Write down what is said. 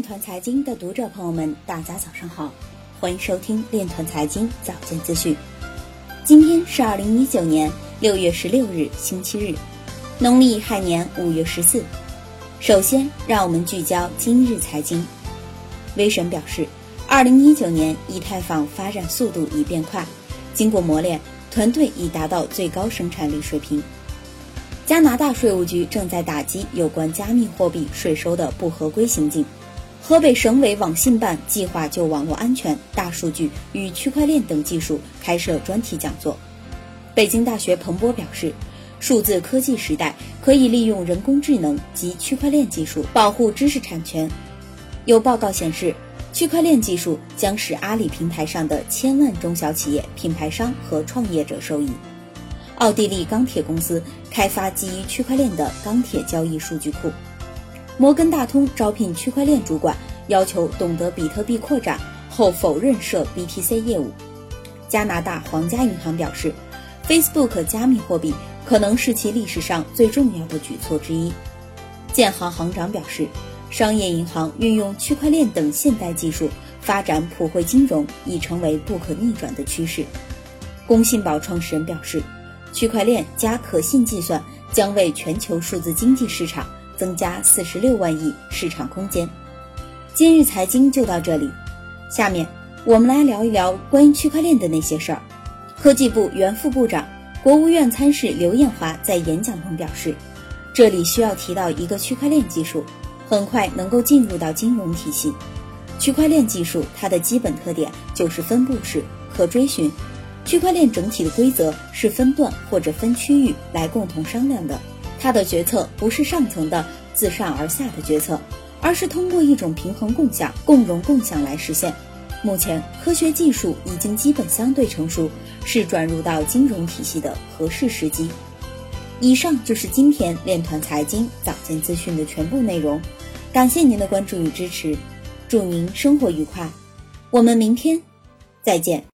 链团财经的读者朋友们，大家早上好，欢迎收听链团财经早间资讯。今天是二零一九年六月十六日，星期日，农历亥年五月十四。首先，让我们聚焦今日财经。威神表示，二零一九年以太坊发展速度已变快，经过磨练，团队已达到最高生产力水平。加拿大税务局正在打击有关加密货币税收的不合规行径。河北省委网信办计划就网络安全、大数据与区块链等技术开设专题讲座。北京大学彭博表示，数字科技时代可以利用人工智能及区块链技术保护知识产权。有报告显示，区块链技术将使阿里平台上的千万中小企业、品牌商和创业者受益。奥地利钢铁公司开发基于区块链的钢铁交易数据库。摩根大通招聘区块链主管，要求懂得比特币扩展后否认设 BTC 业务。加拿大皇家银行表示，Facebook 加密货币可能是其历史上最重要的举措之一。建行行长表示，商业银行运用区块链等现代技术发展普惠金融已成为不可逆转的趋势。工信宝创始人表示。区块链加可信计算将为全球数字经济市场增加四十六万亿市场空间。今日财经就到这里，下面我们来聊一聊关于区块链的那些事儿。科技部原副部长、国务院参事刘艳华在演讲中表示，这里需要提到一个区块链技术，很快能够进入到金融体系。区块链技术它的基本特点就是分布式、可追寻。区块链整体的规则是分段或者分区域来共同商量的，它的决策不是上层的自上而下的决策，而是通过一种平衡共享、共荣共享来实现。目前科学技术已经基本相对成熟，是转入到金融体系的合适时机。以上就是今天链团财经早间资讯的全部内容，感谢您的关注与支持，祝您生活愉快，我们明天再见。